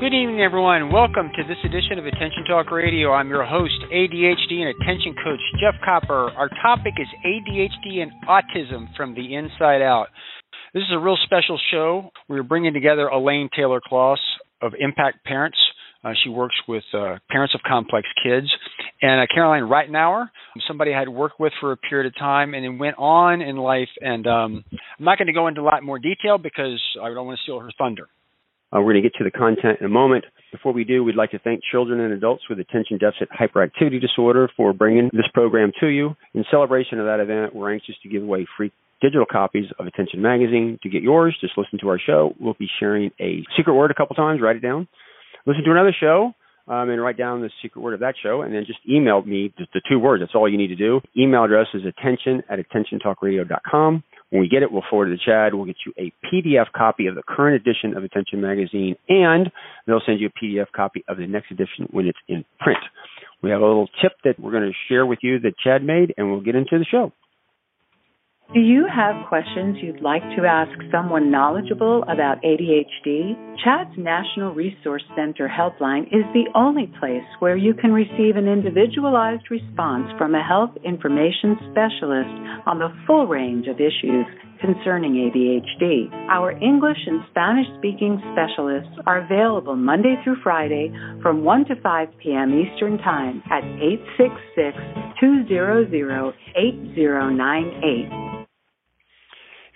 Good evening, everyone. Welcome to this edition of Attention Talk Radio. I'm your host, ADHD and Attention Coach Jeff Copper. Our topic is ADHD and autism from the inside out. This is a real special show. We're bringing together Elaine Taylor Klaus of Impact Parents. Uh, she works with uh, parents of complex kids. And uh, Caroline Ritenour, somebody I had worked with for a period of time and then went on in life. And um, I'm not going to go into a lot more detail because I don't want to steal her thunder. Uh, we're going to get to the content in a moment. Before we do, we'd like to thank children and adults with attention deficit hyperactivity disorder for bringing this program to you. In celebration of that event, we're anxious to give away free digital copies of Attention Magazine. To get yours, just listen to our show. We'll be sharing a secret word a couple times. Write it down. Listen to another show. Um, and write down the secret word of that show, and then just email me the, the two words. That's all you need to do. Email address is attention at attentiontalkradio.com. When we get it, we'll forward it to Chad. We'll get you a PDF copy of the current edition of Attention Magazine, and they'll send you a PDF copy of the next edition when it's in print. We have a little tip that we're going to share with you that Chad made, and we'll get into the show. Do you have questions you'd like to ask someone knowledgeable about ADHD? Chad's National Resource Center helpline is the only place where you can receive an individualized response from a health information specialist on the full range of issues concerning ADHD. Our English and Spanish speaking specialists are available Monday through Friday from 1 to 5 p.m. Eastern Time at 866 200 8098.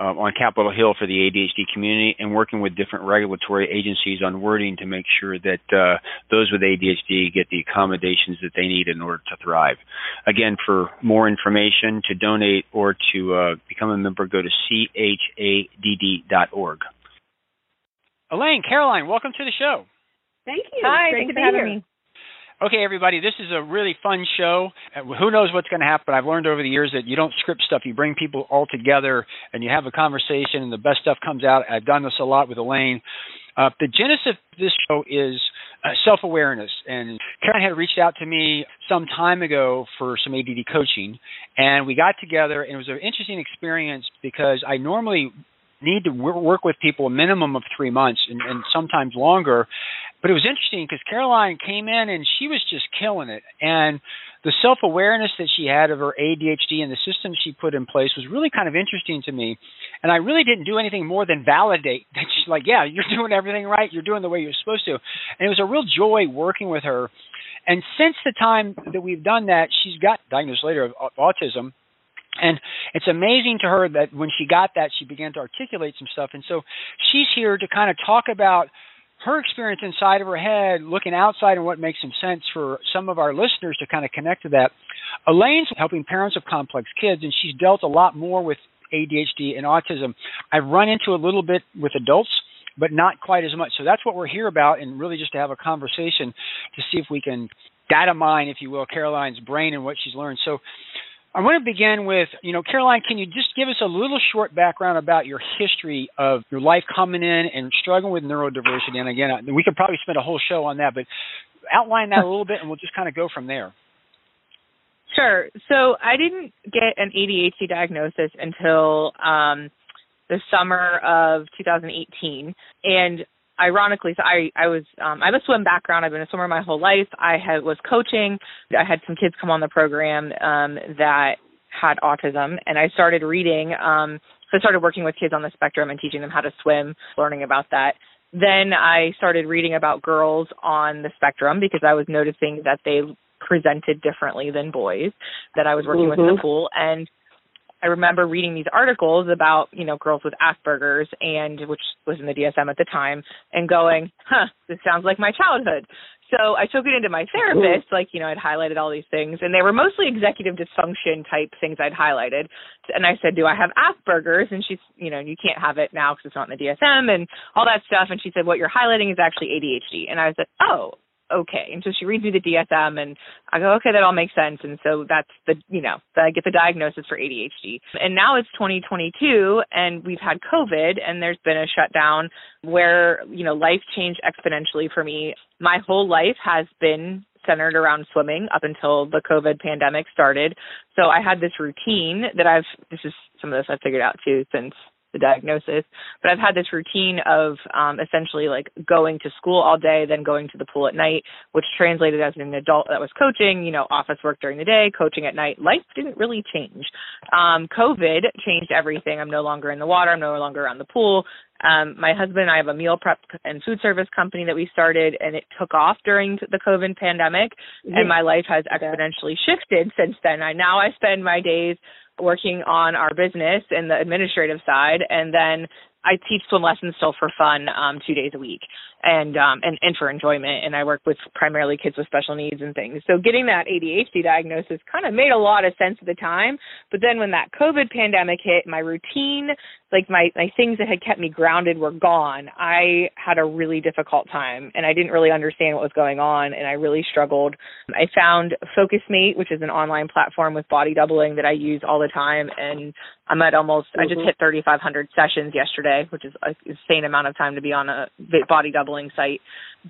uh, on Capitol Hill for the ADHD community and working with different regulatory agencies on wording to make sure that uh, those with ADHD get the accommodations that they need in order to thrive. Again, for more information, to donate or to uh, become a member, go to chadd.org. Elaine, Caroline, welcome to the show. Thank you. Hi, Great thanks to for be having here. me. Okay, everybody, this is a really fun show. Uh, Who knows what's going to happen? I've learned over the years that you don't script stuff. You bring people all together and you have a conversation, and the best stuff comes out. I've done this a lot with Elaine. Uh, the genesis of this show is uh, self awareness. And Karen had reached out to me some time ago for some ADD coaching, and we got together, and it was an interesting experience because I normally need to work with people a minimum of three months and, and sometimes longer. But it was interesting because Caroline came in and she was just killing it. And the self awareness that she had of her ADHD and the systems she put in place was really kind of interesting to me. And I really didn't do anything more than validate that she's like, yeah, you're doing everything right. You're doing the way you're supposed to. And it was a real joy working with her. And since the time that we've done that, she's got diagnosed later of autism. And it's amazing to her that when she got that, she began to articulate some stuff. And so she's here to kind of talk about her experience inside of her head, looking outside and what makes some sense for some of our listeners to kind of connect to that. Elaine's helping parents of complex kids, and she's dealt a lot more with ADHD and autism. I've run into a little bit with adults, but not quite as much. So that's what we're here about, and really just to have a conversation to see if we can data mine, if you will, Caroline's brain and what she's learned. So I want to begin with, you know, Caroline, can you just give us a little short background about your history of your life coming in and struggling with neurodiversity? And again, we could probably spend a whole show on that, but outline that a little bit and we'll just kind of go from there. Sure. So I didn't get an ADHD diagnosis until um, the summer of 2018, and ironically, so I I was um, I have a swim background. I've been a swimmer my whole life. I had was coaching. I had some kids come on the program um, that had autism, and I started reading. Um, so I started working with kids on the spectrum and teaching them how to swim, learning about that. Then I started reading about girls on the spectrum because I was noticing that they presented differently than boys that I was working with in the pool and I remember reading these articles about, you know, girls with Asperger's and which was in the DSM at the time and going, "Huh, this sounds like my childhood." So I took it into my therapist, like, you know, I'd highlighted all these things and they were mostly executive dysfunction type things I'd highlighted. And I said, do I have Asperger's? And she's, you know, you can't have it now because it's not in the DSM and all that stuff. And she said, what you're highlighting is actually ADHD. And I said, oh, okay. And so she reads me the DSM and I go, okay, that all makes sense. And so that's the, you know, that I get the diagnosis for ADHD. And now it's 2022 and we've had COVID and there's been a shutdown where, you know, life changed exponentially for me. My whole life has been centered around swimming up until the COVID pandemic started. So I had this routine that I've, this is some of this I've figured out too since the diagnosis. But I've had this routine of um, essentially like going to school all day, then going to the pool at night, which translated as an adult that was coaching, you know, office work during the day, coaching at night. Life didn't really change. Um, COVID changed everything. I'm no longer in the water. I'm no longer around the pool. Um, my husband and I have a meal prep and food service company that we started, and it took off during the COVID pandemic. And my life has exponentially shifted since then. I now I spend my days working on our business and the administrative side, and then I teach swim lessons still for fun, um, two days a week and um and, and for enjoyment and I work with primarily kids with special needs and things. So getting that ADHD diagnosis kind of made a lot of sense at the time. But then when that COVID pandemic hit, my routine, like my, my things that had kept me grounded were gone. I had a really difficult time and I didn't really understand what was going on and I really struggled. I found Focusmate, which is an online platform with body doubling that I use all the time and I'm at almost mm-hmm. I just mm-hmm. hit 3500 sessions yesterday, which is an insane amount of time to be on a body doubling site.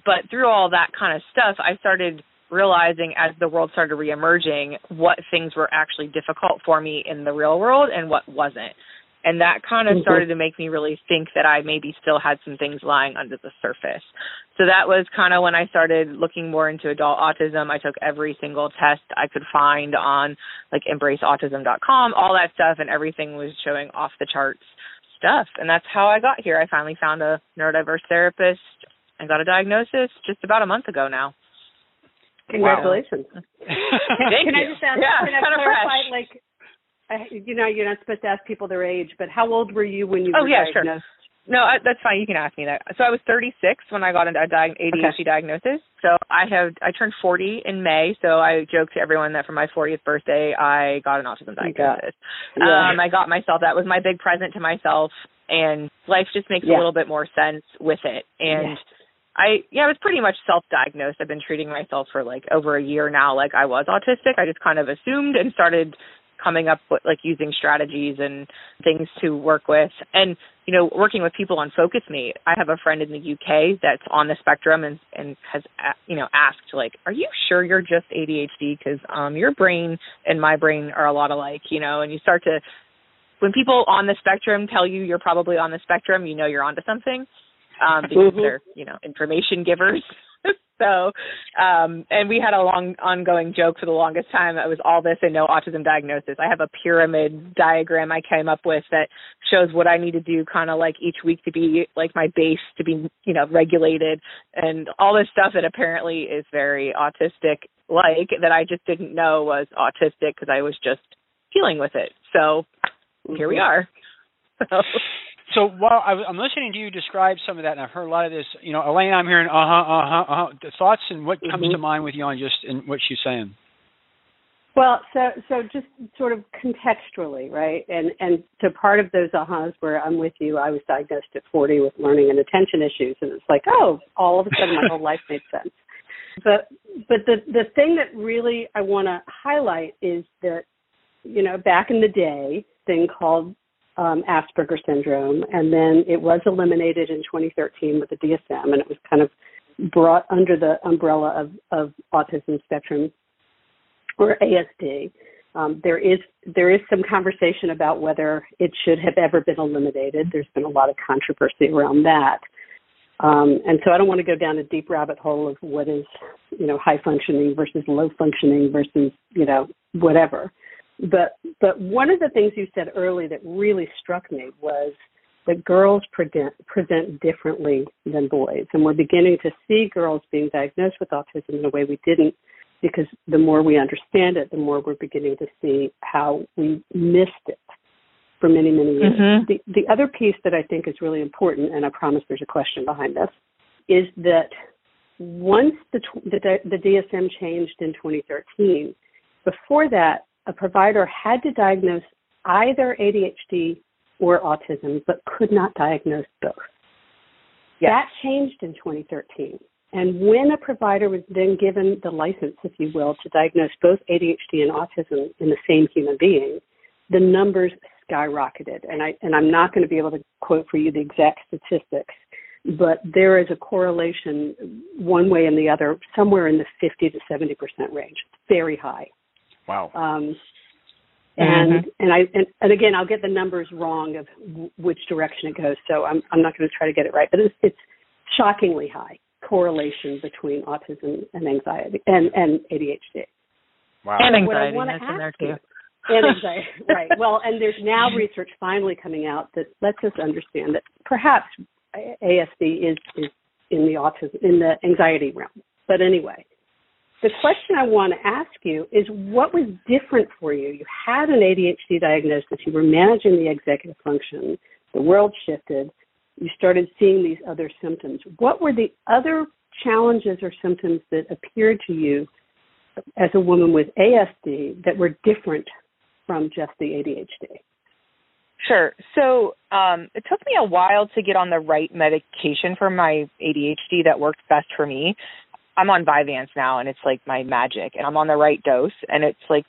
But through all that kind of stuff, I started realizing as the world started reemerging what things were actually difficult for me in the real world and what wasn't. And that kind of mm-hmm. started to make me really think that I maybe still had some things lying under the surface. So that was kind of when I started looking more into adult autism. I took every single test I could find on like embraceautism.com, all that stuff, and everything was showing off the charts stuff. And that's how I got here. I finally found a neurodiverse therapist and got a diagnosis just about a month ago now. Congratulations. Wow. Thank can you. I just ask, yeah, can I clarify, fresh. like, you know, you're not supposed to ask people their age, but how old were you when you oh, were yeah, diagnosed? Sure. No, I, that's fine. You can ask me that. So I was 36 when I got a diag- ADHD okay. diagnosis. So I have I turned 40 in May. So I joke to everyone that for my 40th birthday I got an autism diagnosis. Yeah. Um, I got myself that was my big present to myself, and life just makes yeah. a little bit more sense with it. And yeah. I yeah, I was pretty much self-diagnosed. I've been treating myself for like over a year now like I was autistic. I just kind of assumed and started coming up with like using strategies and things to work with. And you know working with people on Focusmate i have a friend in the uk that's on the spectrum and and has you know asked like are you sure you're just adhd because um your brain and my brain are a lot alike you know? And you start to when people on the spectrum tell you you're probably on the spectrum you know you're onto something um because mm-hmm. they're you know information givers so, um, and we had a long ongoing joke for the longest time. It was all this and no autism diagnosis. I have a pyramid diagram I came up with that shows what I need to do kind of like each week to be like my base to be, you know, regulated and all this stuff that apparently is very autistic like that I just didn't know was autistic because I was just dealing with it. So here we are. So while I, am listening to you describe some of that, and I've heard a lot of this, you know, Elaine, I'm hearing uh huh, uh huh, uh huh. Thoughts and what comes mm-hmm. to mind with you on just in what she's saying. Well, so so just sort of contextually, right? And and so part of those ahas where I'm with you. I was diagnosed at 40 with learning and attention issues, and it's like, oh, all of a sudden my whole life made sense. But but the the thing that really I want to highlight is that you know back in the day, thing called um, Asperger syndrome, and then it was eliminated in 2013 with the DSM, and it was kind of brought under the umbrella of, of autism spectrum or ASD. Um, there is there is some conversation about whether it should have ever been eliminated. There's been a lot of controversy around that, um, and so I don't want to go down a deep rabbit hole of what is you know high functioning versus low functioning versus you know whatever. But but one of the things you said early that really struck me was that girls present present differently than boys, and we're beginning to see girls being diagnosed with autism in a way we didn't, because the more we understand it, the more we're beginning to see how we missed it for many many years. Mm-hmm. The the other piece that I think is really important, and I promise there's a question behind this, is that once the, the, the DSM changed in 2013, before that, a provider had to diagnose either ADHD or autism, but could not diagnose both. Yes. That changed in 2013. And when a provider was then given the license, if you will, to diagnose both ADHD and autism in the same human being, the numbers skyrocketed. And I and I'm not going to be able to quote for you the exact statistics, but there is a correlation one way and the other, somewhere in the 50 to 70 percent range. Very high. Wow. Um, and mm-hmm. and I and, and again I'll get the numbers wrong of w- which direction it goes, so I'm I'm not going to try to get it right, but it's it's shockingly high correlation between autism and anxiety and and ADHD. Wow. And anxiety that's in there too. and anxiety, right? Well, and there's now research finally coming out that lets us understand that perhaps ASD is is in the autism in the anxiety realm. But anyway, the question I want to ask you is what was different for you? You had an ADHD diagnosis, you were managing the executive function, the world shifted, you started seeing these other symptoms. What were the other challenges or symptoms that appeared to you as a woman with ASD that were different from just the ADHD? Sure. So um, it took me a while to get on the right medication for my ADHD that worked best for me. I'm on Vyvanse now, and it's like my magic, and I'm on the right dose, and it's like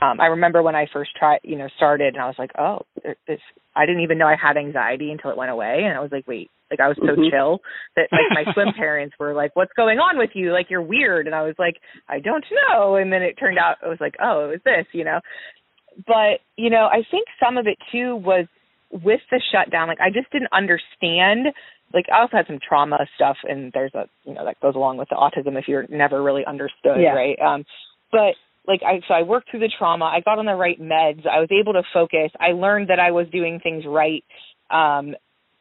um I remember when I first tried, you know, started, and I was like, oh, this. I didn't even know I had anxiety until it went away, and I was like, wait, like I was so mm-hmm. chill that like my swim parents were like, what's going on with you? Like you're weird, and I was like, I don't know, and then it turned out it was like, oh, it was this, you know. But you know, I think some of it too was with the shutdown. Like I just didn't understand like I also had some trauma stuff and there's a you know that goes along with the autism if you're never really understood, yeah. right? Um but like I so I worked through the trauma, I got on the right meds, I was able to focus, I learned that I was doing things right. Um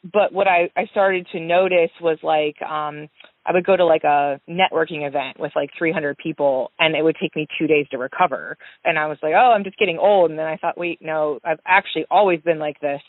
but what I I started to notice was like um I would go to like a networking event with like 300 people and it would take me 2 days to recover. And I was like, "Oh, I'm just getting old." And then I thought, "Wait, no, I've actually always been like this."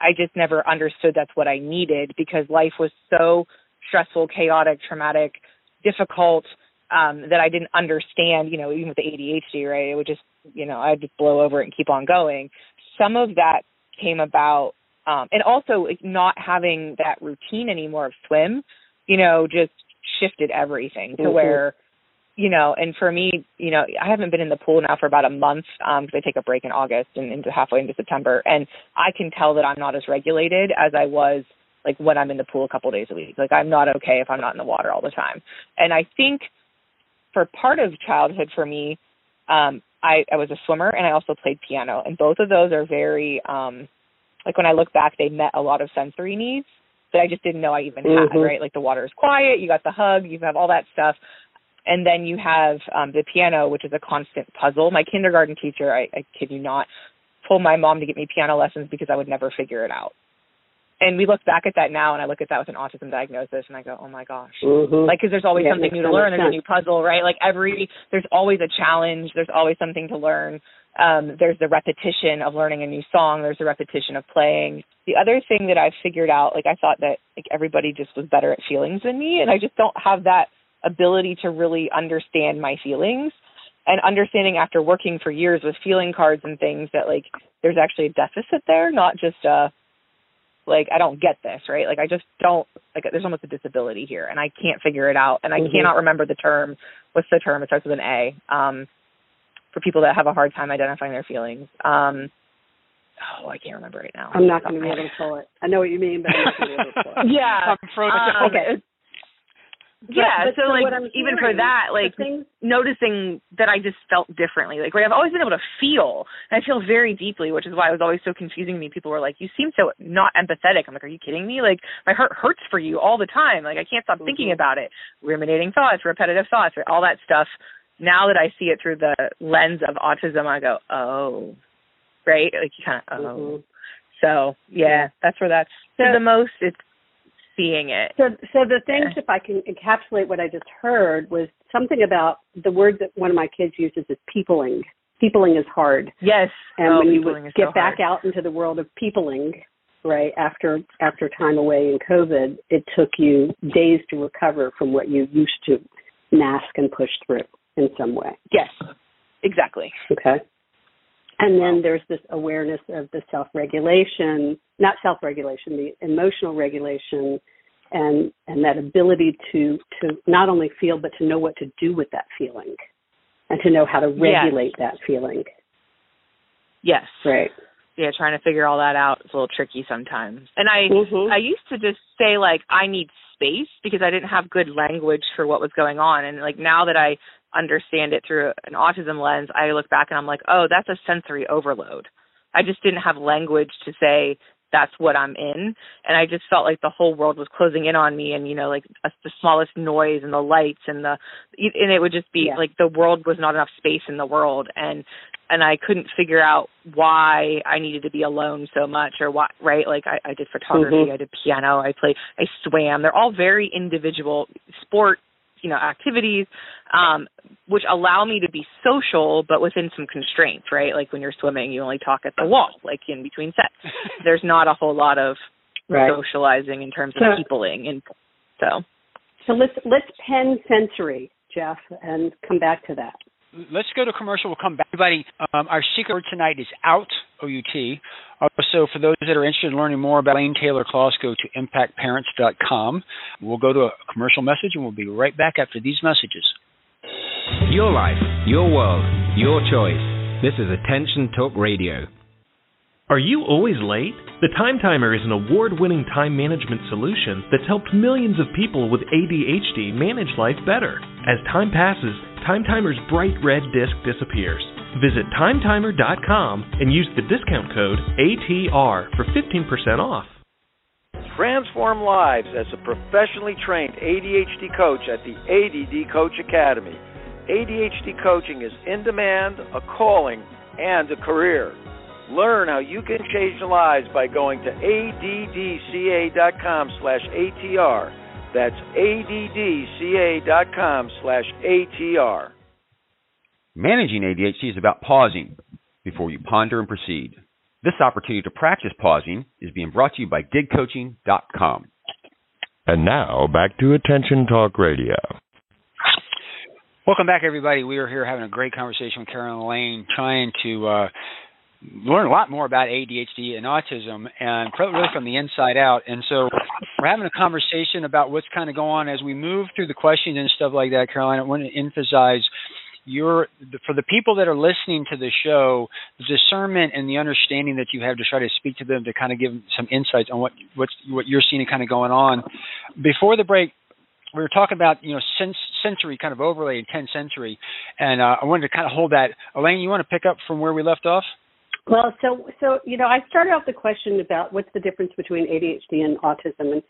I just never understood that's what I needed because life was so stressful, chaotic, traumatic, difficult um that I didn't understand, you know, even with the ADHD, right? It would just, you know, I'd just blow over it and keep on going. Some of that came about um and also like not having that routine anymore of swim, you know, just shifted everything to mm-hmm. where you know, and for me, you know, I haven't been in the pool now for about a month um because I take a break in August and into halfway into September, and I can tell that I'm not as regulated as I was like when I'm in the pool a couple days a week. Like I'm not okay if I'm not in the water all the time. And I think for part of childhood for me, um, I, I was a swimmer and I also played piano, and both of those are very um like when I look back, they met a lot of sensory needs that I just didn't know I even mm-hmm. had. Right, like the water is quiet, you got the hug, you have all that stuff and then you have um, the piano, which is a constant puzzle. My kindergarten teacher, I, I kid you not, told my mom to get me piano lessons because I would never figure it out. And we look back at that now, and I look at that with an autism diagnosis, and I go, "Oh my gosh!" Mm-hmm. Like, because there's always yeah, something new to learn. There's a new puzzle, right? Like every, there's always a challenge. There's always something to learn. Um, there's the repetition of learning a new song. There's the repetition of playing. The other thing that I've figured out, like I thought that like everybody just was better at feelings than me, and I just don't have that ability to really understand my feelings and understanding after working for years with feeling cards and things that like there's actually a deficit there, not just uh like I don't get this, right? Like I just don't like there's almost a disability here and I can't figure it out and I mm-hmm. cannot remember the term. What's the term? It starts with an A. Um for people that have a hard time identifying their feelings. Um oh, I can't remember right now. I'm not going to be able to pull it. I know what you mean, but I'm not going to be able to pull it. yeah. Um, okay yeah but, so, so like even for that like things, noticing that i just felt differently like right i've always been able to feel and i feel very deeply which is why it was always so confusing to me. People were like you seem so not empathetic. I'm like are you kidding me? Like my heart hurts for you all the time. Like i can't stop mm-hmm. thinking about it. Ruminating thoughts repetitive thoughts all that stuff. Now that i see it through the lens of autism i go oh right? Like you kind of oh. Mm-hmm. so yeah. that's where that's so, the most it's seeing it. So, so the things, if I can encapsulate what I just heard, was something about the word that one of my kids uses is peopling. Peopling is hard. Yes. And oh, when you get so back out into the world of peopling, right? After after time away in COVID, it took you days to recover from what you used to mask and push through in some way. Yes, exactly. Okay. And then there's this awareness of the self regulation, not self regulation, the emotional regulation and and that ability to to not only feel but to know what to do with that feeling and to know how to regulate yes. that feeling. Yes. Right. Yeah, trying to figure all that out is a little tricky sometimes. And I mm-hmm. I used to just say like I need space because I didn't have good language for what was going on and like now that I understand it through an autism lens, I look back and I'm like, "Oh, that's a sensory overload." I just didn't have language to say that's what I'm in. And I just felt like the whole world was closing in on me, and you know, like a, the smallest noise and the lights and the, and it would just be yeah. like the world was not enough space in the world, and and I couldn't figure out why I needed to be alone so much, or why, right? Like I, I did photography, mm-hmm. I did piano, I played, I swam. They're all very individual sport you know activities um which allow me to be social but within some constraints right? Like when you're swimming you only talk at the wall like in between sets. There's not a whole lot of right. socializing in terms of so, peopling and so. So let's let's pen sensory jeff and come back to that let's go to commercial. We'll come back. Everybody, um, our secret word tonight is out, O-U-T. Uh, so for those that are interested in learning more about Elaine Taylor Klaus, go to impactparents.com. We'll go to a commercial message and we'll be right back after these messages. Your life, your world, your choice. This is Attention Talk Radio. Are you always late? The Time Timer is an award winning time management solution that's helped millions of people with ADHD manage life better. As time passes, Time Timer's bright red disc disappears. Visit timetimer.com and use the discount code ATR for 15% off. Transform lives as a professionally trained ADHD coach at the ADD Coach Academy. ADHD coaching is in demand, a calling, and a career. Learn how you can change lives by going to addca.com slash ATR. That's addca.com slash ATR. Managing ADHD is about pausing before you ponder and proceed. This opportunity to practice pausing is being brought to you by digcoaching.com. And now back to Attention Talk Radio. Welcome back, everybody. We are here having a great conversation with Carolyn Lane, trying to uh, learn a lot more about ADHD and autism, and really from the inside out. And so, we're having a conversation about what's kind of going on as we move through the questions and stuff like that. Caroline, I want to emphasize your for the people that are listening to the show, the discernment and the understanding that you have to try to speak to them to kind of give them some insights on what what's what you're seeing kind of going on. Before the break, we were talking about you know sense, sensory kind of overlay, intense sensory, and uh, I wanted to kind of hold that. Elaine, you want to pick up from where we left off? Well, so so you know, I started off the question about what's the difference between ADHD and autism, and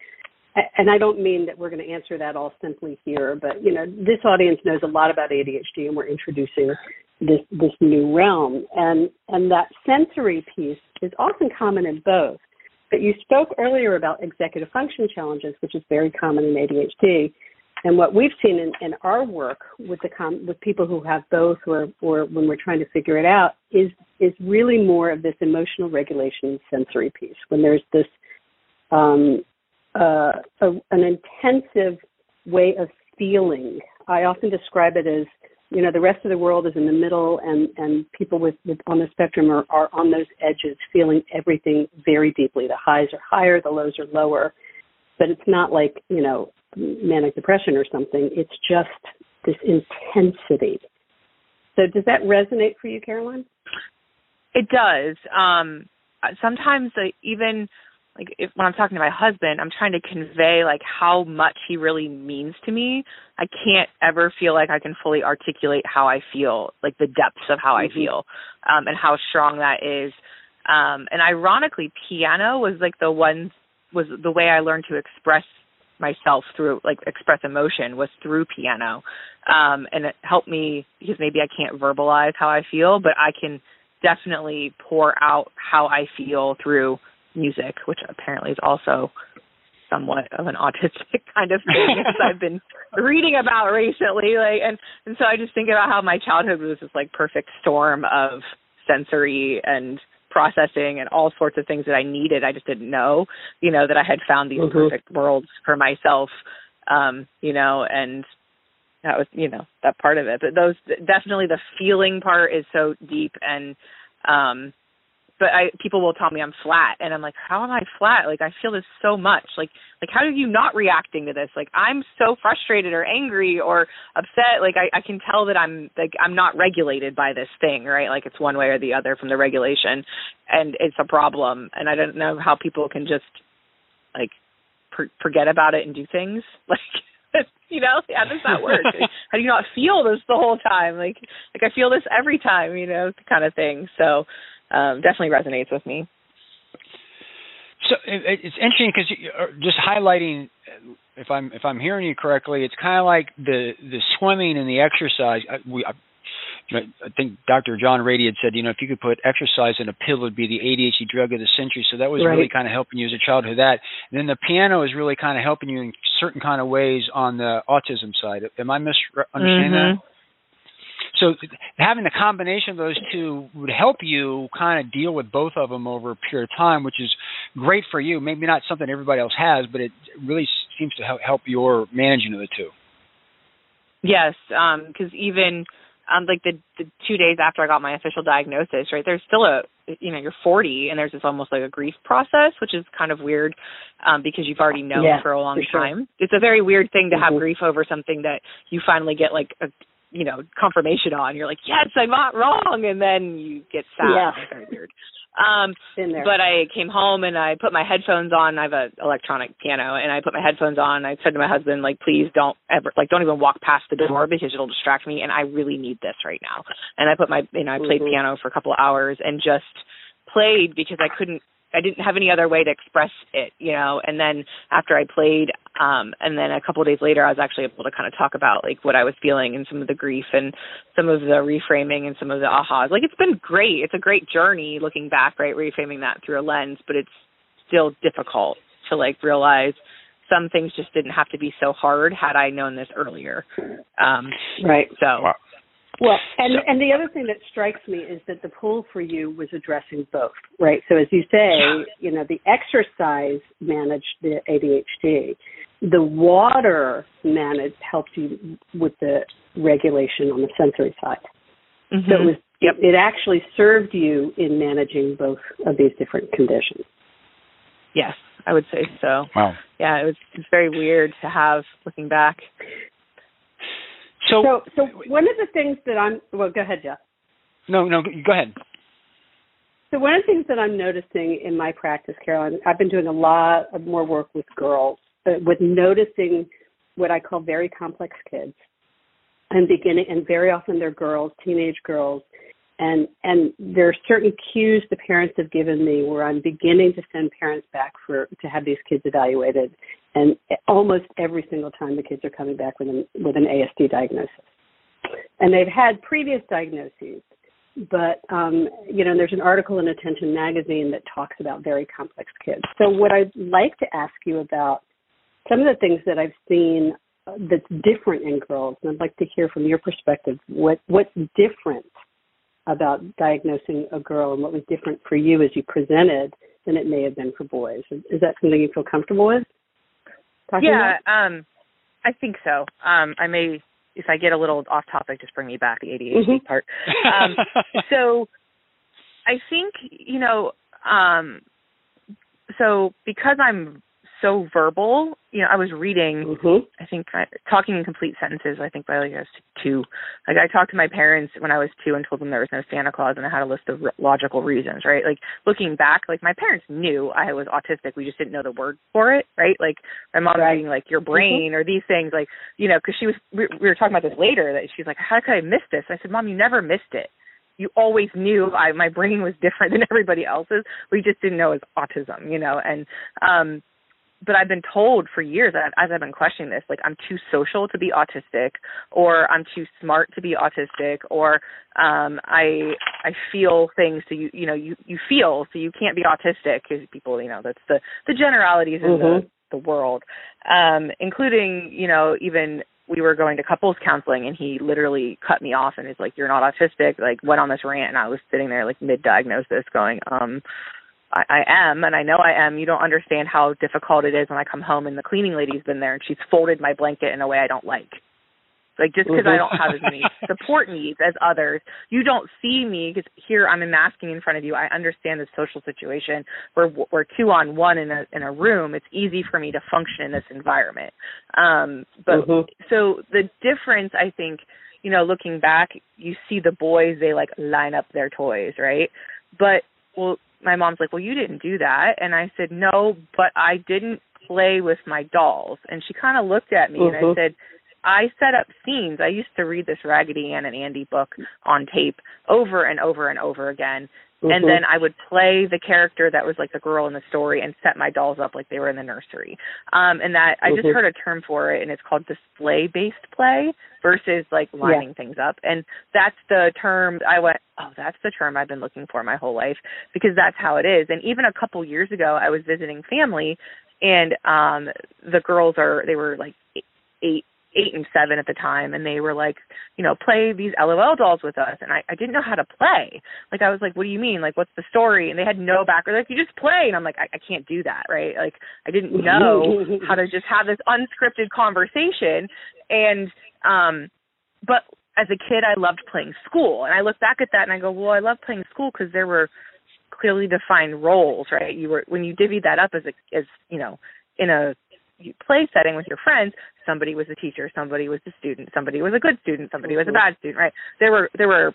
and I don't mean that we're going to answer that all simply here, but you know, this audience knows a lot about ADHD, and we're introducing this this new realm, and and that sensory piece is often common in both. But you spoke earlier about executive function challenges, which is very common in ADHD, and what we've seen in, in our work with the com- with people who have both, or or when we're trying to figure it out, is is really more of this emotional regulation sensory piece. When there's this um, uh, a, an intensive way of feeling. I often describe it as you know the rest of the world is in the middle, and and people with, with on the spectrum are, are on those edges, feeling everything very deeply. The highs are higher, the lows are lower, but it's not like you know manic depression or something. It's just this intensity. So does that resonate for you, Caroline? It does. Um, sometimes even like if when I'm talking to my husband, I'm trying to convey like how much he really means to me. I can't ever feel like I can fully articulate how I feel, like the depths of how mm-hmm. I feel, um, and how strong that is. Um, and ironically, piano was like the one was the way I learned to express myself through like express emotion was through piano. Um and it helped me because maybe I can't verbalize how I feel but I can definitely pour out how I feel through music which apparently is also somewhat of an autistic kind of thing I've been reading about recently like and and so I just think about how my childhood was this like perfect storm of sensory and processing and all sorts of things that I needed. I just didn't know, you know, that I had found these Mhm. perfect worlds for myself, um, you know, and that was, you know, that part of it. But those definitely the feeling part is so deep and um but I people will tell me I'm flat and I'm like, how am I flat? Like I feel this so much. Like like how are you not reacting to this? Like I'm so frustrated or angry or upset. Like I, I can tell that I'm like I'm not regulated by this thing, right? Like it's one way or the other from the regulation and it's a problem. And I don't know how people can just like per- forget about it and do things. Like you know, how does that work? how do you not feel this the whole time? Like like I feel this every time, you know, kind of thing. So um, definitely resonates with me. So it, it's interesting because uh, just highlighting, uh, if I'm if I'm hearing you correctly, it's kind of like the the swimming and the exercise. I, we, I, I think Dr. John Ratey had said, you know, if you could put exercise in a pill, it would be the ADHD drug of the century. So that was Right. really kind of helping you as a child with that. And then the piano is really kind of helping you in certain kind of ways on the autism side. Am I misunderstanding mm-hmm. that? So having the combination of those two would help you kind of deal with both of them over a period of time, which is great for you. Maybe not something everybody else has, but it really seems to help, help your managing of the two. Yes, because even um, like the the two days after I got my official diagnosis, right? There's still a you know you're 40 and there's this almost like a grief process, which is kind of weird um, because you've already known Yeah, for a long for sure. time. It's a very weird thing to have Mhm. grief over something that you finally get like a you know confirmation on. You're like, yes, I'm not wrong, and then you get sad. Yeah. It's very weird. Um, but I came home and I put my headphones on. I have an electronic piano, and I put my headphones on. I said to my husband, like, please don't ever, like, don't even walk past the door because it'll distract me, and I really need this right now. And I put my, you know, I played Mhm. piano for a couple of hours and just played because I couldn't. I didn't have any other way to express it, you know. And then after I played, um, and then a couple of days later, I was actually able to kind of talk about like what I was feeling and some of the grief and some of the reframing and some of the ahas. Like it's been great. It's a great journey looking back, right? Reframing that through a lens, but it's still difficult to like realize some things just didn't have to be so hard had I known this earlier. Um, right. so Well, and So- and the other thing that strikes me is that the pull for you was addressing both, right? So as you say, you know, the exercise managed the ADHD, the water managed helped you with the regulation on the sensory side. Mm-hmm. So it was Yep. it actually served you in managing both of these different conditions. yes, I would say so. Wow. Yeah, it was it's very weird to have looking back. So, So so one of the things that I'm well, go ahead, Jeff. no, no, go ahead. So one of the things that I'm noticing in my practice, Caroline, I've been doing a lot of more work with girls, uh, with noticing what I call very complex kids, and beginning, and very often they're girls, teenage girls, and and there are certain cues the parents have given me where I'm beginning to send parents back for to have these kids evaluated, and almost every single time the kids are coming back with an with an ASD diagnosis, and they've had previous diagnoses but um, you know, there's an article in Attention Magazine that talks about very complex kids. So, what I'd like to ask you about some of the things that I've seen uh, that's different in girls, and I'd like to hear from your perspective what what's different about diagnosing a girl, and what was different for you as you presented than it may have been for boys. Is, is that something you feel comfortable with? Talking yeah, about? um, I think so. Um, I may, if I get a little off topic, just bring me back the ADHD Mhm. part. Um, so, I think you know, um, so because I'm so verbal, you know, I was reading. Mhm. I think I, talking in complete sentences. I think by like I was two. Like I talked to my parents when I was two and told them there was no Santa Claus, and I had a list of r- logical reasons. Right, like looking back, like my parents knew I was autistic. We just didn't know the word for it. Right, like my mom Right. being like your brain or these things, like you know, because she was. We, we were talking about this later. That she's like, how could I miss this? I said, Mom, you never missed it. You always knew I my brain was different than everybody else's. We just didn't know it was autism, you know, and um but I've been told for years that as I've been questioning this, like I'm too social to be autistic, or I'm too smart to be autistic, or um, I I feel things so you you know you you feel so you can't be autistic because people you know that's the the generalities in Mhm. the the world, um, including you know even we were going to couples counseling and he literally cut me off and is like you're not autistic like went on this rant and i was sitting there like mid diagnosis going um I, I am and i know i am you don't understand how difficult it is when i come home and the cleaning lady's been there and she's folded my blanket in a way i don't like like just because I don't have as many support needs as others, you don't see me because here I'm a masking in front of you. I understand the social situation. We're we're two on one in a in a room. It's easy for me to function in this environment. Um, but mm-hmm. so the difference, I think, you know, looking back, you see the boys they like line up their toys, right? But well, my mom's like, well, you didn't do that, and I said no, but I didn't play with my dolls, and she kind of looked at me mm-hmm. and I mm-hmm. said I set up scenes. I used to read this Raggedy Ann and Andy book on tape over and over and over again. Mm-hmm. And then I would play the character that was like the girl in the story and set my dolls up like they were in the nursery. Um and that I just mm-hmm. heard a term for it and it's called display based play versus like lining yeah. things up. And that's the term I went, Oh, that's the term I've been looking for my whole life because that's how it is. And even a couple years ago I was visiting family and um the girls are they were like eight eight and seven at the time and they were like you know play these lol dolls with us. And i i didn't know how to play. Like i was like what do you mean? Like what's the story? And they had no background like you just play. And i'm like i, I can't do that right? Like i didn't know how to just have this unscripted conversation. And um but as a kid i loved playing school. And i look back at that and i go well i love playing school because there were clearly defined roles right? You were when you divvied that up as a as you know in a play setting with your friends, somebody was a teacher, somebody was a student, somebody was a good student, somebody was a bad student, right? There were there were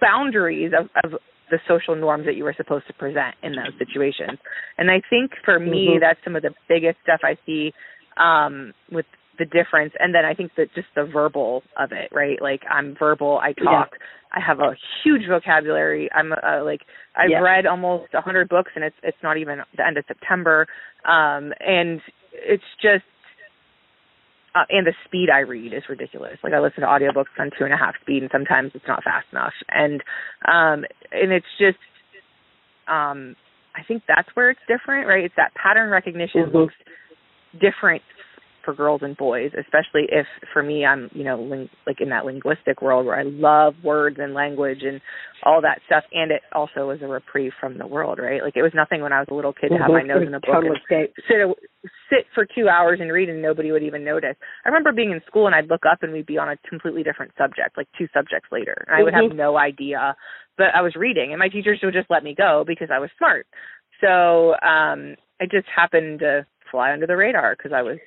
boundaries of, of the social norms that you were supposed to present in those situations. And I think for me mm-hmm. that's some of the biggest stuff I see um with the difference and then I think that just the verbal of it, right? Like I'm verbal, I talk, yeah. I have a huge vocabulary. I'm uh, like I've yeah. read almost a 100 books and it's it's not even the end of September. Um and it's just uh, and the speed I read is ridiculous. Like I listen to audiobooks on two and a half speed, and sometimes it's not fast enough. And um, and it's just, um, I think that's where it's different, right? It's that pattern recognition mm-hmm. looks different for girls and boys, especially if for me I'm, you know, ling- like in that linguistic world where I love words and language and all that stuff and it also was a reprieve from the world, right? Like it was nothing when I was a little kid to have my nose in a book and sit sit for 2 hours and read and nobody would even notice. I remember being in school and I'd look up and we'd be on a completely different subject, like two subjects later. And I would have mm-hmm. no idea, but I was reading and my teachers would just let me go because I was smart. So, um it just happened to fly under the radar because I was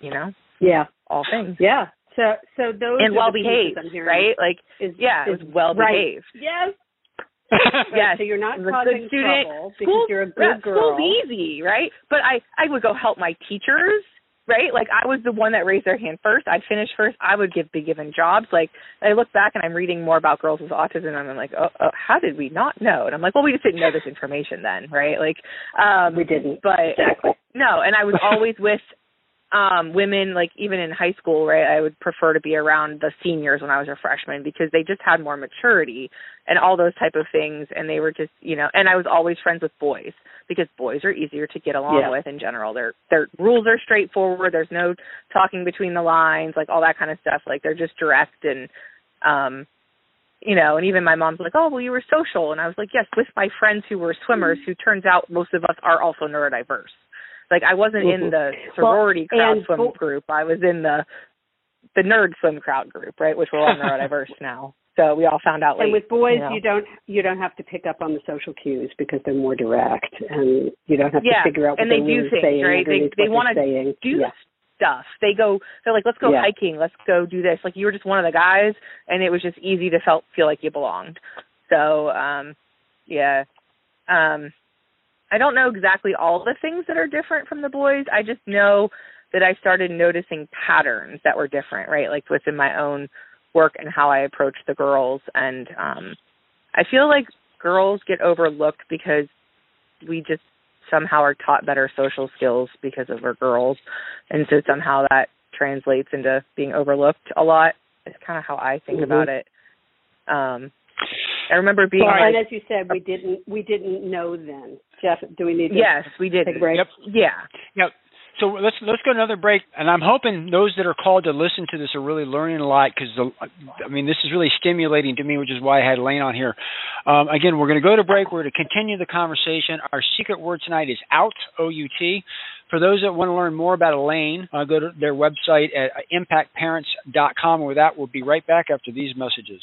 you know? Yeah. All things. Yeah. So so those and well behaved, right? Like is, yeah, is, it well behaved. Right. Yes. yes. So you're not causing student. trouble because School, you're a good yeah, girl. School's easy, right? But I I would go help my teachers, right? Like I was the one that raised their hand first. I'd finish first. I would give be given jobs. Like I look back and I'm reading more about girls with autism and I'm like, oh, oh how did we not know? And I'm like, well, we just didn't know this information then, right? Like um we didn't. But exactly. no, and I was always with um women like even in high school right i would prefer to be around the seniors when i was a freshman because they just had more maturity and all those type of things. And they were just you know and i was always friends with boys because boys are easier to get along yeah. with in general. Their their rules are straightforward. There's no talking between the lines like all that kind of stuff. Like they're just direct and um you know, and even my mom's like, "Oh, well, you were social," and I was like, "Yes, with my friends who were swimmers, who turns out most of us are also neurodiverse." Like I wasn't in mm-hmm. the sorority well, crowd swim bo- group. I was in the the nerd swim crowd group, right? Which we're all neurodiverse now. So we all found out. Late, and with boys, you, know. you don't you don't have to pick up on the social cues because they're more direct, and you don't have yeah. to figure out what and they do really things, saying right? They they want to do yeah. stuff. They go. They're like, let's go yeah. hiking. Let's go do this. Like you were just one of the guys, and it was just easy to felt feel like you belonged. So um, yeah. Um, I don't know exactly all the things that are different from the boys. I just know that I started noticing patterns that were different, right? Like within my own work and how I approach the girls and um I feel like girls get overlooked because we just somehow are taught better social skills because of our girls and so somehow that translates into being overlooked a lot. It's kind of how I think mm-hmm. about it. Um I remember being well, like, and as you said, we didn't we didn't know then. Jeff, do we need to Yes, we did. Take a break? Yep. Yeah. Yep. so let's let's go another break, and I'm hoping those that are called to listen to this are really learning a lot because I mean this is really stimulating to me, which is why I had Lane on here. Um, again, we're going to go to break. We're going to continue the conversation. Our secret word tonight is out. O U T. For those that want to learn more about Elaine, uh, go to their website at impactparents.com. With that, we'll be right back after these messages.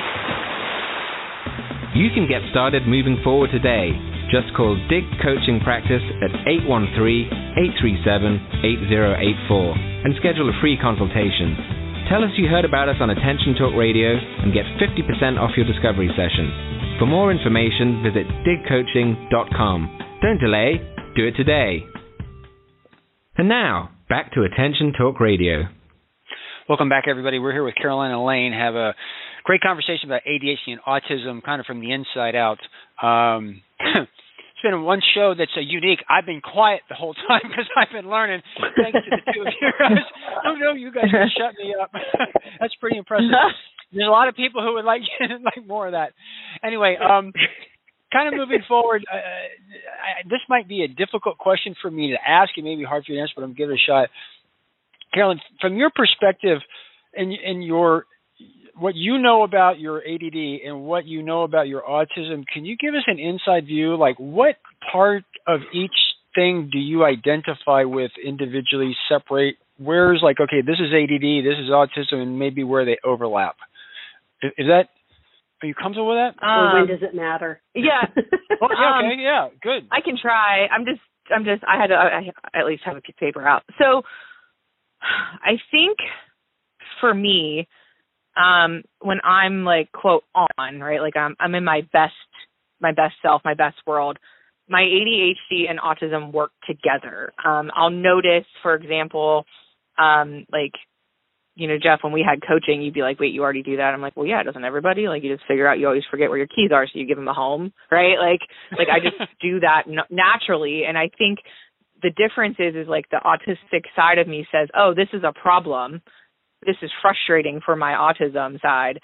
You can get started moving forward today just call Dig Coaching Practice at 813-837-8084 and schedule a free consultation. Tell us you heard about us on Attention Talk Radio and get 50% off your discovery session. For more information, visit digcoaching.com. Don't delay, do it today. And now, back to Attention Talk Radio. Welcome back, everybody. We're here with Caroline and Lane. Have a great conversation about ADHD and autism, kind of from the inside out. Um, it's been one show that's a unique. I've been quiet the whole time because I've been learning. Thanks to the two of you guys. Oh no, you guys can shut me up. that's pretty impressive. There's a lot of people who would like like more of that. Anyway, um, kind of moving forward, uh, I, this might be a difficult question for me to ask. It may be hard for you to answer, but I'm giving it a shot. Caroline, from your perspective, and in your what you know about your ADD and what you know about your autism, can you give us an inside view? Like, what part of each thing do you identify with individually, separate? Where's like, okay, this is ADD, this is autism, and maybe where they overlap? Is, is that are you comfortable with that? Um, when does it matter? Yeah. well, yeah okay. Um, yeah. Good. I can try. I'm just. I'm just. I had to. I, I at least have a piece of paper out. So, I think for me, um when i'm like quote on right? Like i'm i'm in my best my best self my best world. My adhd and autism work together. Um i'll notice for example um like you know jeff when we had coaching you'd be like wait you already do that? I'm like well yeah doesn't everybody? Like you just figure out you always forget where your keys are so you give them a home right? Like like i just do that naturally. And i think the difference is is like the autistic side of me says oh this is a problem this is frustrating for my autism side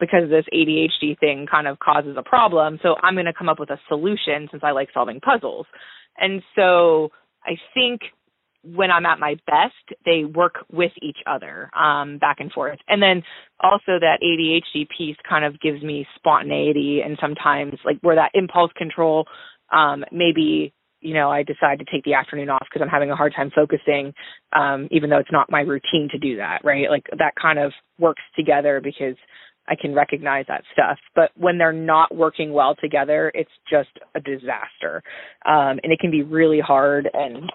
because this ADHD thing kind of causes a problem. So I'm going to come up with a solution since I like solving puzzles. And so I think when I'm at my best, they work with each other um, back and forth. And then also that ADHD piece kind of gives me spontaneity and sometimes like where that impulse control um, maybe you know, I decide to take the afternoon off because I'm having a hard time focusing, um, even though it's not my routine to do that, right? Like that kind of works together because I can recognize that stuff. But when they're not working well together, it's just a disaster. Um, and it can be really hard and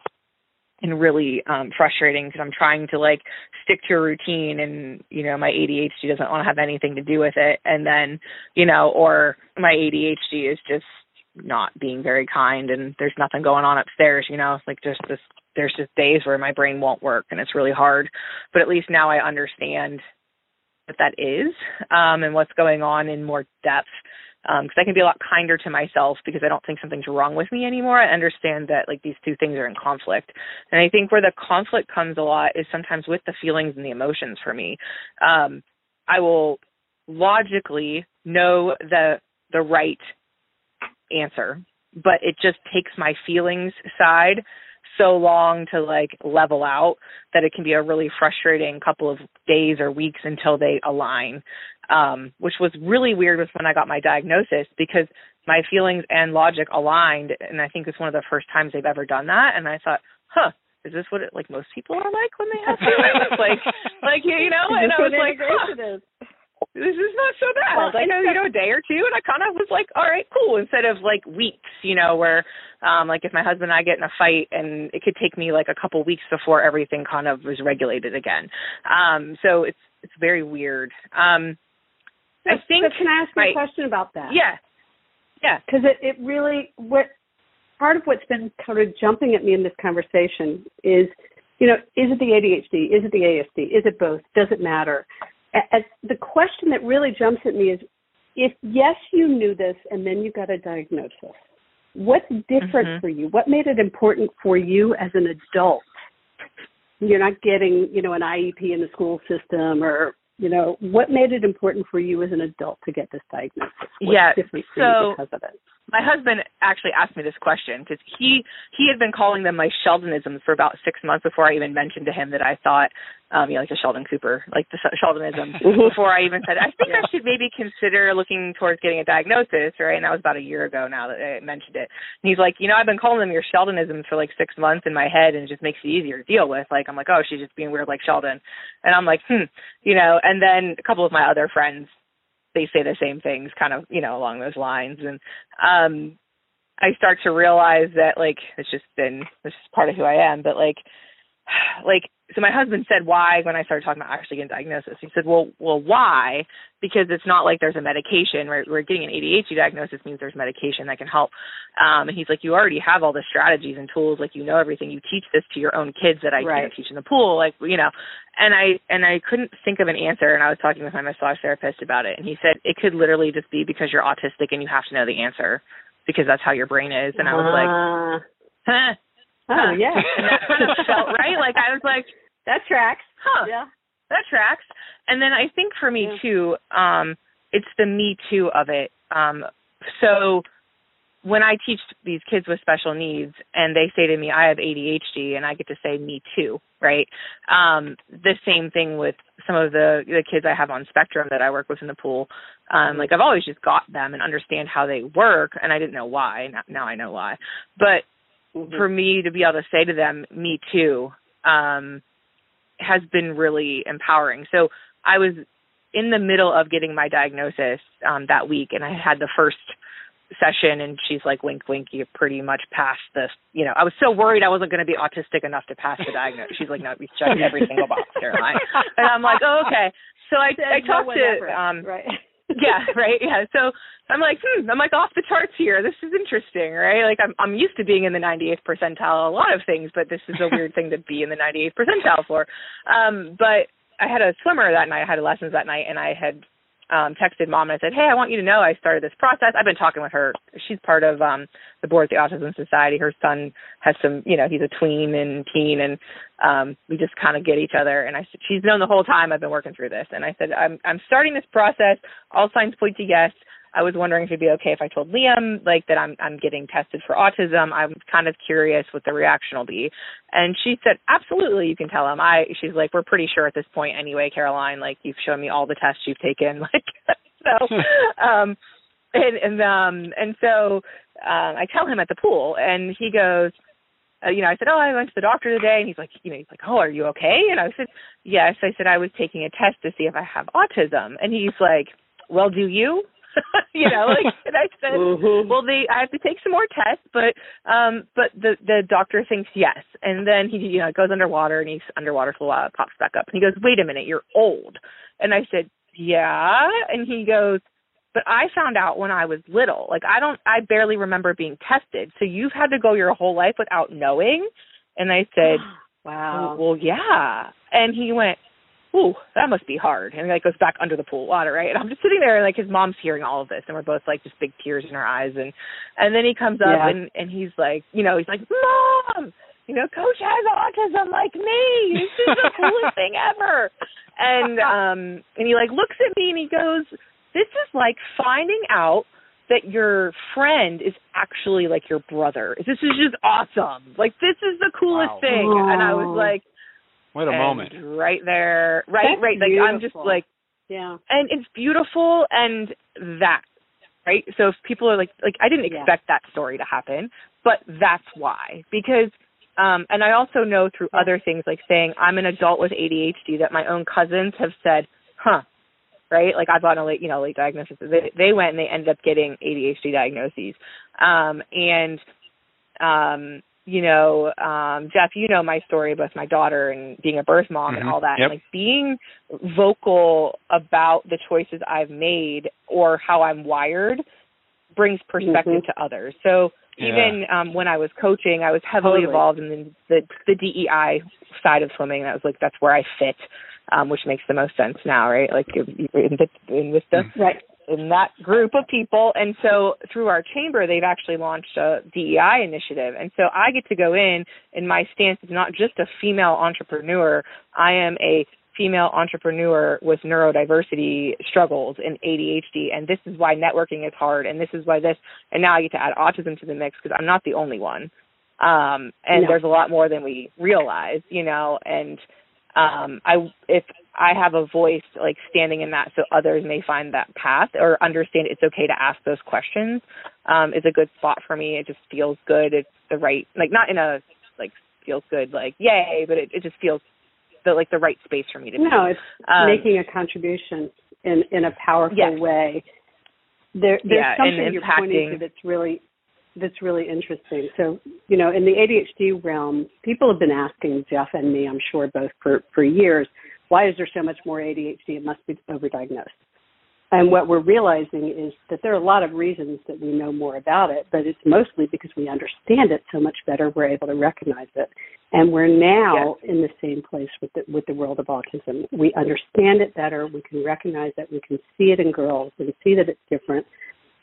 and really um frustrating because I'm trying to like stick to a routine and you know my ADHD doesn't want to have anything to do with it and then you know or my ADHD is just not being very kind and there's nothing going on upstairs you know it's like just this there's just days where my brain won't work and it's really hard but at least now i understand what that is um and what's going on in more depth Um, because um, I can be a lot kinder to myself because I don't think something's wrong with me anymore. I understand that like these two things are in conflict, and I think where the conflict comes a lot is sometimes with the feelings and the emotions. For me, um, I will logically know the the right answer, but it just takes my feelings side so long to like level out that it can be a really frustrating couple of days or weeks until they align. Um, which was really weird was when I got my diagnosis because my feelings and logic aligned and I think it's one of the first times they've ever done that and I thought, huh, is this what it like most people are like when they have feelings? like like you, know, and I was like, huh, this is not so bad. Well, like you know, a day or two, and I kind of was like, all right, cool. Instead of like weeks, you know, where um like if my husband and I get in a fight, and it could take me like a couple weeks before everything kind of was regulated again. Um, so it's it's very weird. Um, I think. But can I ask you a question about that? Yeah. Yeah. Because it it really what part of what's been kind of jumping at me in this conversation is, you know, is it the ADHD? Is it the ASD? Is it both? Does it matter? As the question that really jumps at me is, if yes, you knew this and then you got a diagnosis, what's different Mhm. for you? What made it important for you as an adult? You're not getting, you know, an IEP in the school system or you know, what made it important for you as an adult to get this diagnosis? What's Yeah, different for so- you because of it? My husband actually asked me this question because he he had been calling them my Sheldonisms for about six months before I even mentioned to him that I thought, um, you know, like the Sheldon Cooper, like the Sheldonism, before I even said, I think I should maybe consider looking towards getting a diagnosis, right? And that was about a year ago now that I mentioned it. And he's like, you know, I've been calling them your Sheldonisms for like six months in my head, and it just makes it easier to deal with. Like, I'm like, oh, she's just being weird like Sheldon, and I'm like, hmm, you know. And then a couple of my other friends they say the same things kind of you know along those lines. And um i start to realize that like it's just been it's just part of who i am but like like so my husband said why when i started talking about actually getting diagnosis. He said well well why? Because it's not like there's a medication. Right we're getting an adhd diagnosis means there's medication that can help. Um and he's like you already have all the strategies and tools. Like you know everything. You teach this to your own kids that i Right. teach in the pool. Like you know. And i and i couldn't think of an answer and i was talking with my massage therapist about it and he said it could literally just be because you're autistic and you have to know the answer because that's how your brain is. And i was like Uh, huh oh yeah, and that kind of felt right like i was like that tracks. huh. Yeah. that tracks. And then i think for me Yeah. too um it's the me too of it. Um so when i teach these kids with special needs and they say to me i have adhd and i get to say me too right? Um the same thing with some of the the kids i have on spectrum that i work with in the pool. Um like i've always just got them and understand how they work and i didn't know why. Now, now i know why. But Mhm. for me to be able to say to them me too um has been really empowering so i was in the middle of getting my diagnosis um that week and i had the first session and she's like wink wink you're pretty much passed this you know i was so worried i wasn't going to be autistic enough to pass the diagnosis she's like no we checked every single box caroline and i'm like oh okay so i i Says no talked to ever. um right. Yeah, right. Yeah. So I'm like, hmm, I'm like off the charts here. This is interesting, right? Like I'm I'm used to being in the 98th percentile a lot of things, but this is a weird thing to be in the 98th percentile for. Um, but I had a swimmer that night. I had lessons that night, and I had um texted mom and I said, "Hey, I want you to know I started this process. I've been talking with her. She's part of um the board at the Autism Society. Her son has some, you know, he's a tween and teen and um we just kind of get each other and I said she's known the whole time I've been working through this and I said I'm I'm starting this process. All signs point to yes. I was wondering if it'd be okay if I told Liam like that I'm I'm getting tested for autism. I'm kind of curious what the reaction will be. And she said, Absolutely, you can tell him. I she's like, We're pretty sure at this point anyway, Caroline, like you've shown me all the tests you've taken. Like so um and and um and so um I tell him at the pool and he goes uh, you know, I said, "Oh, I went to the doctor today," and he's like, "You know, he's like, oh, are you okay?" And I said, "Yes." I said, "I was taking a test to see if I have autism," and he's like, "Well, do you?" you know, like, and I said, Mhm. "Well, they, I have to take some more tests, but, um, but the the doctor thinks yes." And then he, you know, goes underwater and he's underwater for a while, pops back up, and he goes, "Wait a minute, you're old," and I said, "Yeah," and he goes. But I found out when I was little. Like I don't I barely remember being tested. So you've had to go your whole life without knowing? And I said, wow. well, yeah. And he went, ooh, that must be hard. And he like goes back under the pool water, right? And I'm just sitting there and like his mom's hearing all of this and we're both like just big tears in our eyes and and then he comes up Yeah. and and he's like, you know, he's like, "Mom, you know, coach has autism like me. This is the coolest thing ever." And um and he like looks at me and he goes, "This is like finding out that your friend is actually like your brother. This is just awesome. Like this is the coolest Wow. thing." And I was like, What a and moment. right there right That's right like i'm just like Yeah. and it's beautiful and that right so if people are like like i didn't Yeah. expect that story to happen but that's why because um, and I also know through other things like saying I'm an adult with ADHD that my own cousins have said, huh, right? Like I've gotten a late, you know, late diagnosis. They, they went and they ended up getting ADHD diagnoses. Um, and, um, you know, um, Jeff, you know my story about my daughter and being a birth mom mm-hmm. and all that. Yep. Like being vocal about the choices I've made or how I'm wired brings perspective Mm-hmm. to others. So Yeah. even um when I was coaching, I was heavily Totally. involved in the, the the DEI side of swimming. That was like that's where I fit, um, which makes the most sense now, right? Like in, in with the Right. In that group of people. And so through our chamber, they've actually launched a DEI initiative. And so I get to go in, and my stance is not just a female entrepreneur. I am a female entrepreneur with neurodiversity struggles and ADHD. And this is why networking is hard. And this is why this, and now I get to add autism to the mix because I'm not the only one. Um, and No. there's a lot more than we realize, you know, and, um, I, if I have a voice like standing in that so others may find that path or understand it's okay to ask those questions um is a good spot for me. It just feels good. It's the right like not in a like feels good like yay, but it, it just feels the like the right space for me to be. No, it's Um, making a contribution in in a powerful Yes. way. There, there's Yeah, something you're pointing to that's really that's really interesting. So, you know, in the ADHD realm, people have been asking Jeff and me, I'm sure, both for for years, why is there so much more ADHD? It must be overdiagnosed. And what we're realizing is that there are a lot of reasons that we know more about it, but it's mostly because we understand it so much better. We're able to recognize it, and we're now in the same place with the with the world of autism. We understand it better. We can recognize it. We can see it in girls. We can see that it's different.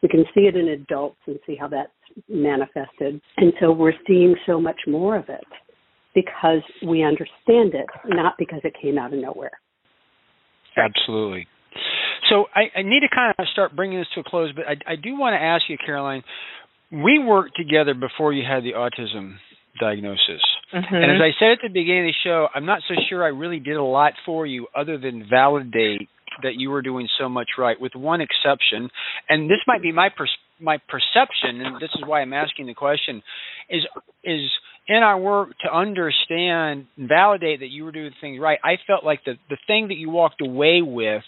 We can see it in adults and see how that's manifested. And so we're seeing so much more of it because we understand it, not because it came out of nowhere. Absolutely. So I, I need to kind of start bringing this to a close, but I, I do want to ask you, Caroline. We worked together before you had the autism diagnosis, Mhm. and as I said at the beginning of the show, I'm not so sure I really did a lot for you other than validate that you were doing so much right, with one exception. And this might be my per- my perception, and this is why I'm asking the question: is is in our work to understand and validate that you were doing things right. I felt like the the thing that you walked away with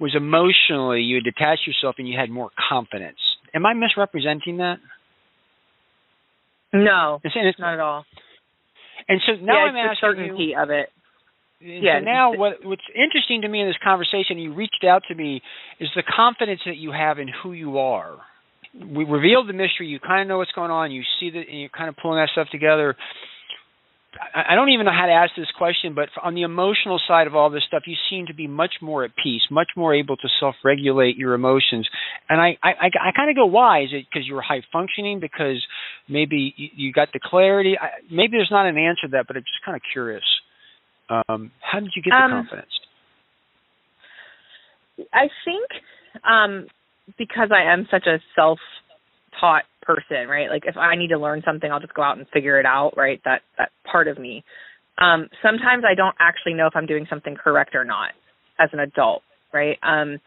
was emotionally you had detached yourself and you had more confidence. Am I misrepresenting that? no, it's, so- not at all. And so now yeah, I'm it's the asking you. of it. Yeah, so now, what what's interesting to me in this conversation, you reached out to me, is the confidence that you have in who you are. We revealed the mystery. You kind of know what's going on. You see that, and you're kind of pulling that stuff together. I I don't even know how to ask this question, but on the emotional side of all this stuff, you seem to be much more at peace, much more able to self-regulate your emotions. And I, I, I, kind of go, why? Is it because you were high functioning? Because maybe you, you got the clarity? I, maybe there's not an answer to that, but I'm just kind of curious. Um, how did you get the Um, confidence? I think um because I am such a self taught person, right? Like if I need to learn something, I'll just go out and figure it out, right? That that part of me. Um sometimes I don't actually know if I'm doing something correct or not as an adult, right? Um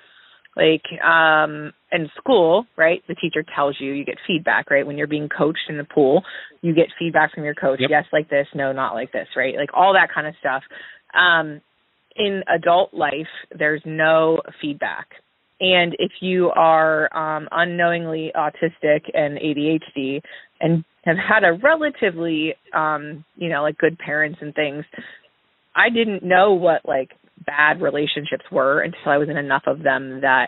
like um in school, right? The teacher tells you, you get feedback, right? When you're being coached in the pool, you get feedback from your coach. Yep. Yes, like this, no, not like this, right? Like all that kind of stuff. Um in adult life, there's no feedback. And if you are um, unknowingly autistic and ADHD and have had a relatively, um, you know, like good parents and things, I didn't know what like bad relationships were until I was in enough of them that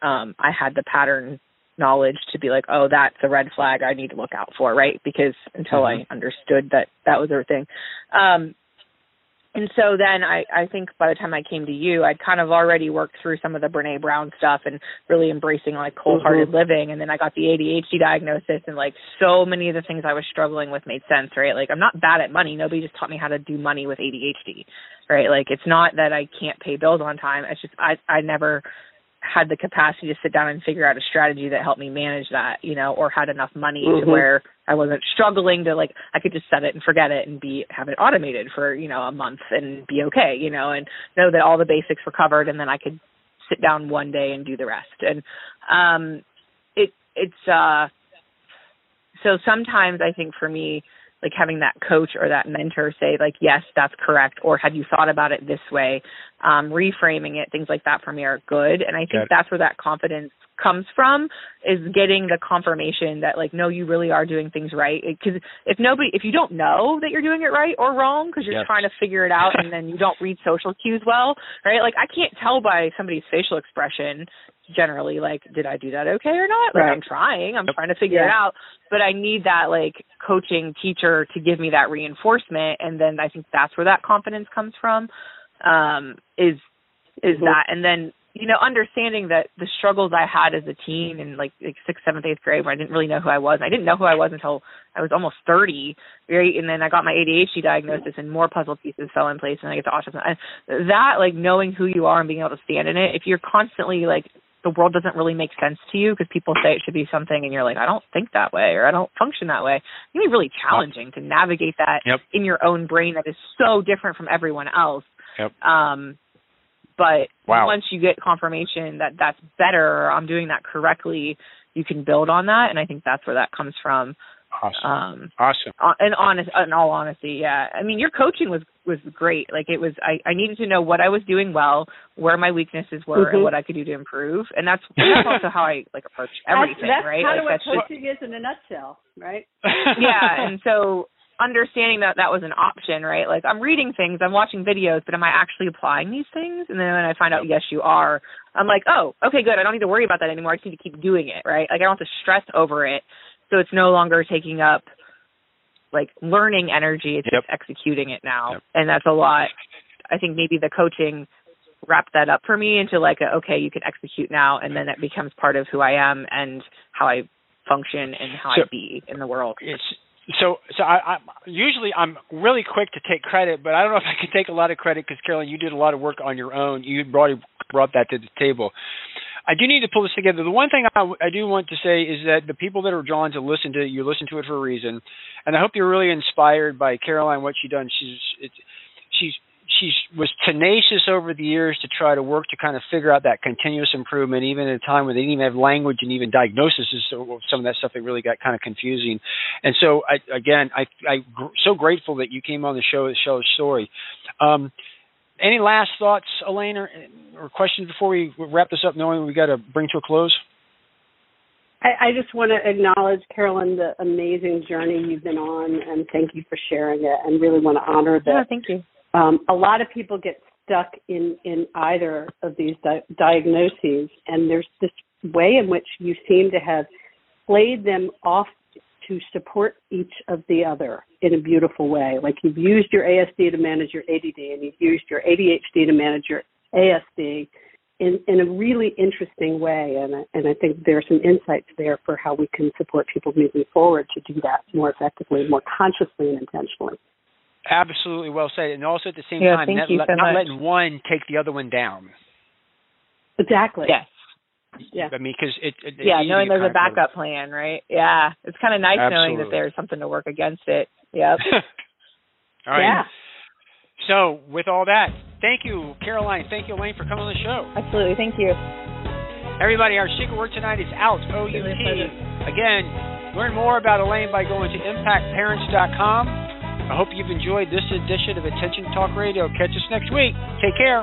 um, I had the pattern knowledge to be like, oh, that's a red flag I need to look out for, right? Because until I understood that that was a thing. Um, and so then I, I think by the time I came to you, I'd kind of already worked through some of the Brene Brown stuff and really embracing like wholehearted mm-hmm. living. And then I got the ADHD diagnosis and like so many of the things I was struggling with made sense, right? Like I'm not bad at money. Nobody just taught me how to do money with ADHD, right? Like it's not that I can't pay bills on time. It's just I, I never had the capacity to sit down and figure out a strategy that helped me manage that, you know, or had enough money Mhm. to where I wasn't struggling to like I could just set it and forget it and be have it automated for, you know, a month and be okay, you know, and know that all the basics were covered and then I could sit down one day and do the rest. And um it it's uh so sometimes I think for me like having that coach or that mentor say like yes that's correct or have you thought about it this way? Um reframing it things like that for me are good and i think that's where that confidence comes from is getting the confirmation that like no you really are doing things right. Because if nobody if you don't know that you're doing it right or wrong because you're Yes. trying to figure it out and then you don't read social cues well right? Like i can't tell by somebody's facial expression generally like did i do that okay or not? Like Right. i'm trying. I'm trying to figure it out. But i need that like coaching teacher to give me that reinforcement and then i think that's where that confidence comes from um is is Mhm. that. And then you know understanding that the struggles i had as a teen in like, like sixth seventh eighth grade where i didn't really know who i was i didn't know who i was until i was almost thirty right? And then i got my adhd diagnosis and more puzzle pieces fell in place and i get to autism. And that like knowing who you are and being able to stand in it if you're constantly like the world doesn't really make sense to you because people say it should be something and you're like i don't think that way or i don't function that way it can be really challenging to navigate that Yep. in your own brain that is so different from everyone else Yep. um but Wow. once you get confirmation that that's better i'm doing that correctly you can build on that and i think that's where that comes from Awesome. um awesome. uh, in honest in all honesty yeah. I mean your coaching was was great. Like it was i i needed to know what i was doing well where my weaknesses were Mhm. and what i could do to improve. And that's that's also how i like approach everything that's, that's right? kind like of what that's just coaching is in a nutshell, right? yeah and so understanding that that was an option right? Like i'm reading things i'm watching videos but am i actually applying these things? And then when i find out yes you are i'm like oh okay good. I don't need to worry about that anymore. I just need to keep doing it right? Like i don't have to stress over it so it's no longer taking up like learning energy it's Yep. just executing it now Yep. and that's a lot i think maybe the coaching wrapped that up for me into like a, okay you can execute now and then it becomes part of who i am and how i function and how So- i be in the world It's so so I, I usually I'm really quick to take credit, but I don't know if I can take a lot of credit because Caroline, you did a lot of work on your own. You brought brought that to the table. I do need to pull this together. The one thing I, I do want to say is that the people that are drawn to listen to it, you listen to it for a reason, and I hope you're really inspired by Caroline what she done. She's it's, she's she's was tenacious over the years to try to work to kind of figure out that continuous improvement, even at a time when they didn't even have language and even diagnosis is so some of that stuff that really got kind of confusing. And so, I, again, I I gr- so grateful that you came on the show to show story. Um, any last thoughts, Elaine, or, or questions before we wrap this up? Knowing we got to bring to a close. I, I just want to acknowledge, Caroline, the amazing journey you've been on, and thank you for sharing it. And really want to honor yeah that. thank you Um, a lot of people get stuck in in either of these di- diagnoses, and there's this way in which you seem to have played them off to support each of the other in a beautiful way. Like you've used your ASD to manage your ADD, and you've used your ADHD to manage your ASD in, in a really interesting way. And, I- and I think there are some insights there for how we can support people moving forward to do that more effectively, more consciously and intentionally. Absolutely well said, and also at the same Yeah, time, thank not, you so not letting one take the other one down. Exactly. yes Yeah. I mean, because it, it it's yeah knowing there's a kind of- backup plan right yeah it's kind of nice knowing that there's something to work against it yep all right. Yeah. So, with all that, thank you, Caroline. Thank you, Elaine, for coming on the show. absolutely thank you Everybody, our secret word tonight is out. O U T. Again, learn more about Elaine by going to impactparents.com. I hope you've enjoyed this edition of Attention Talk Radio. Catch us next week. Take care.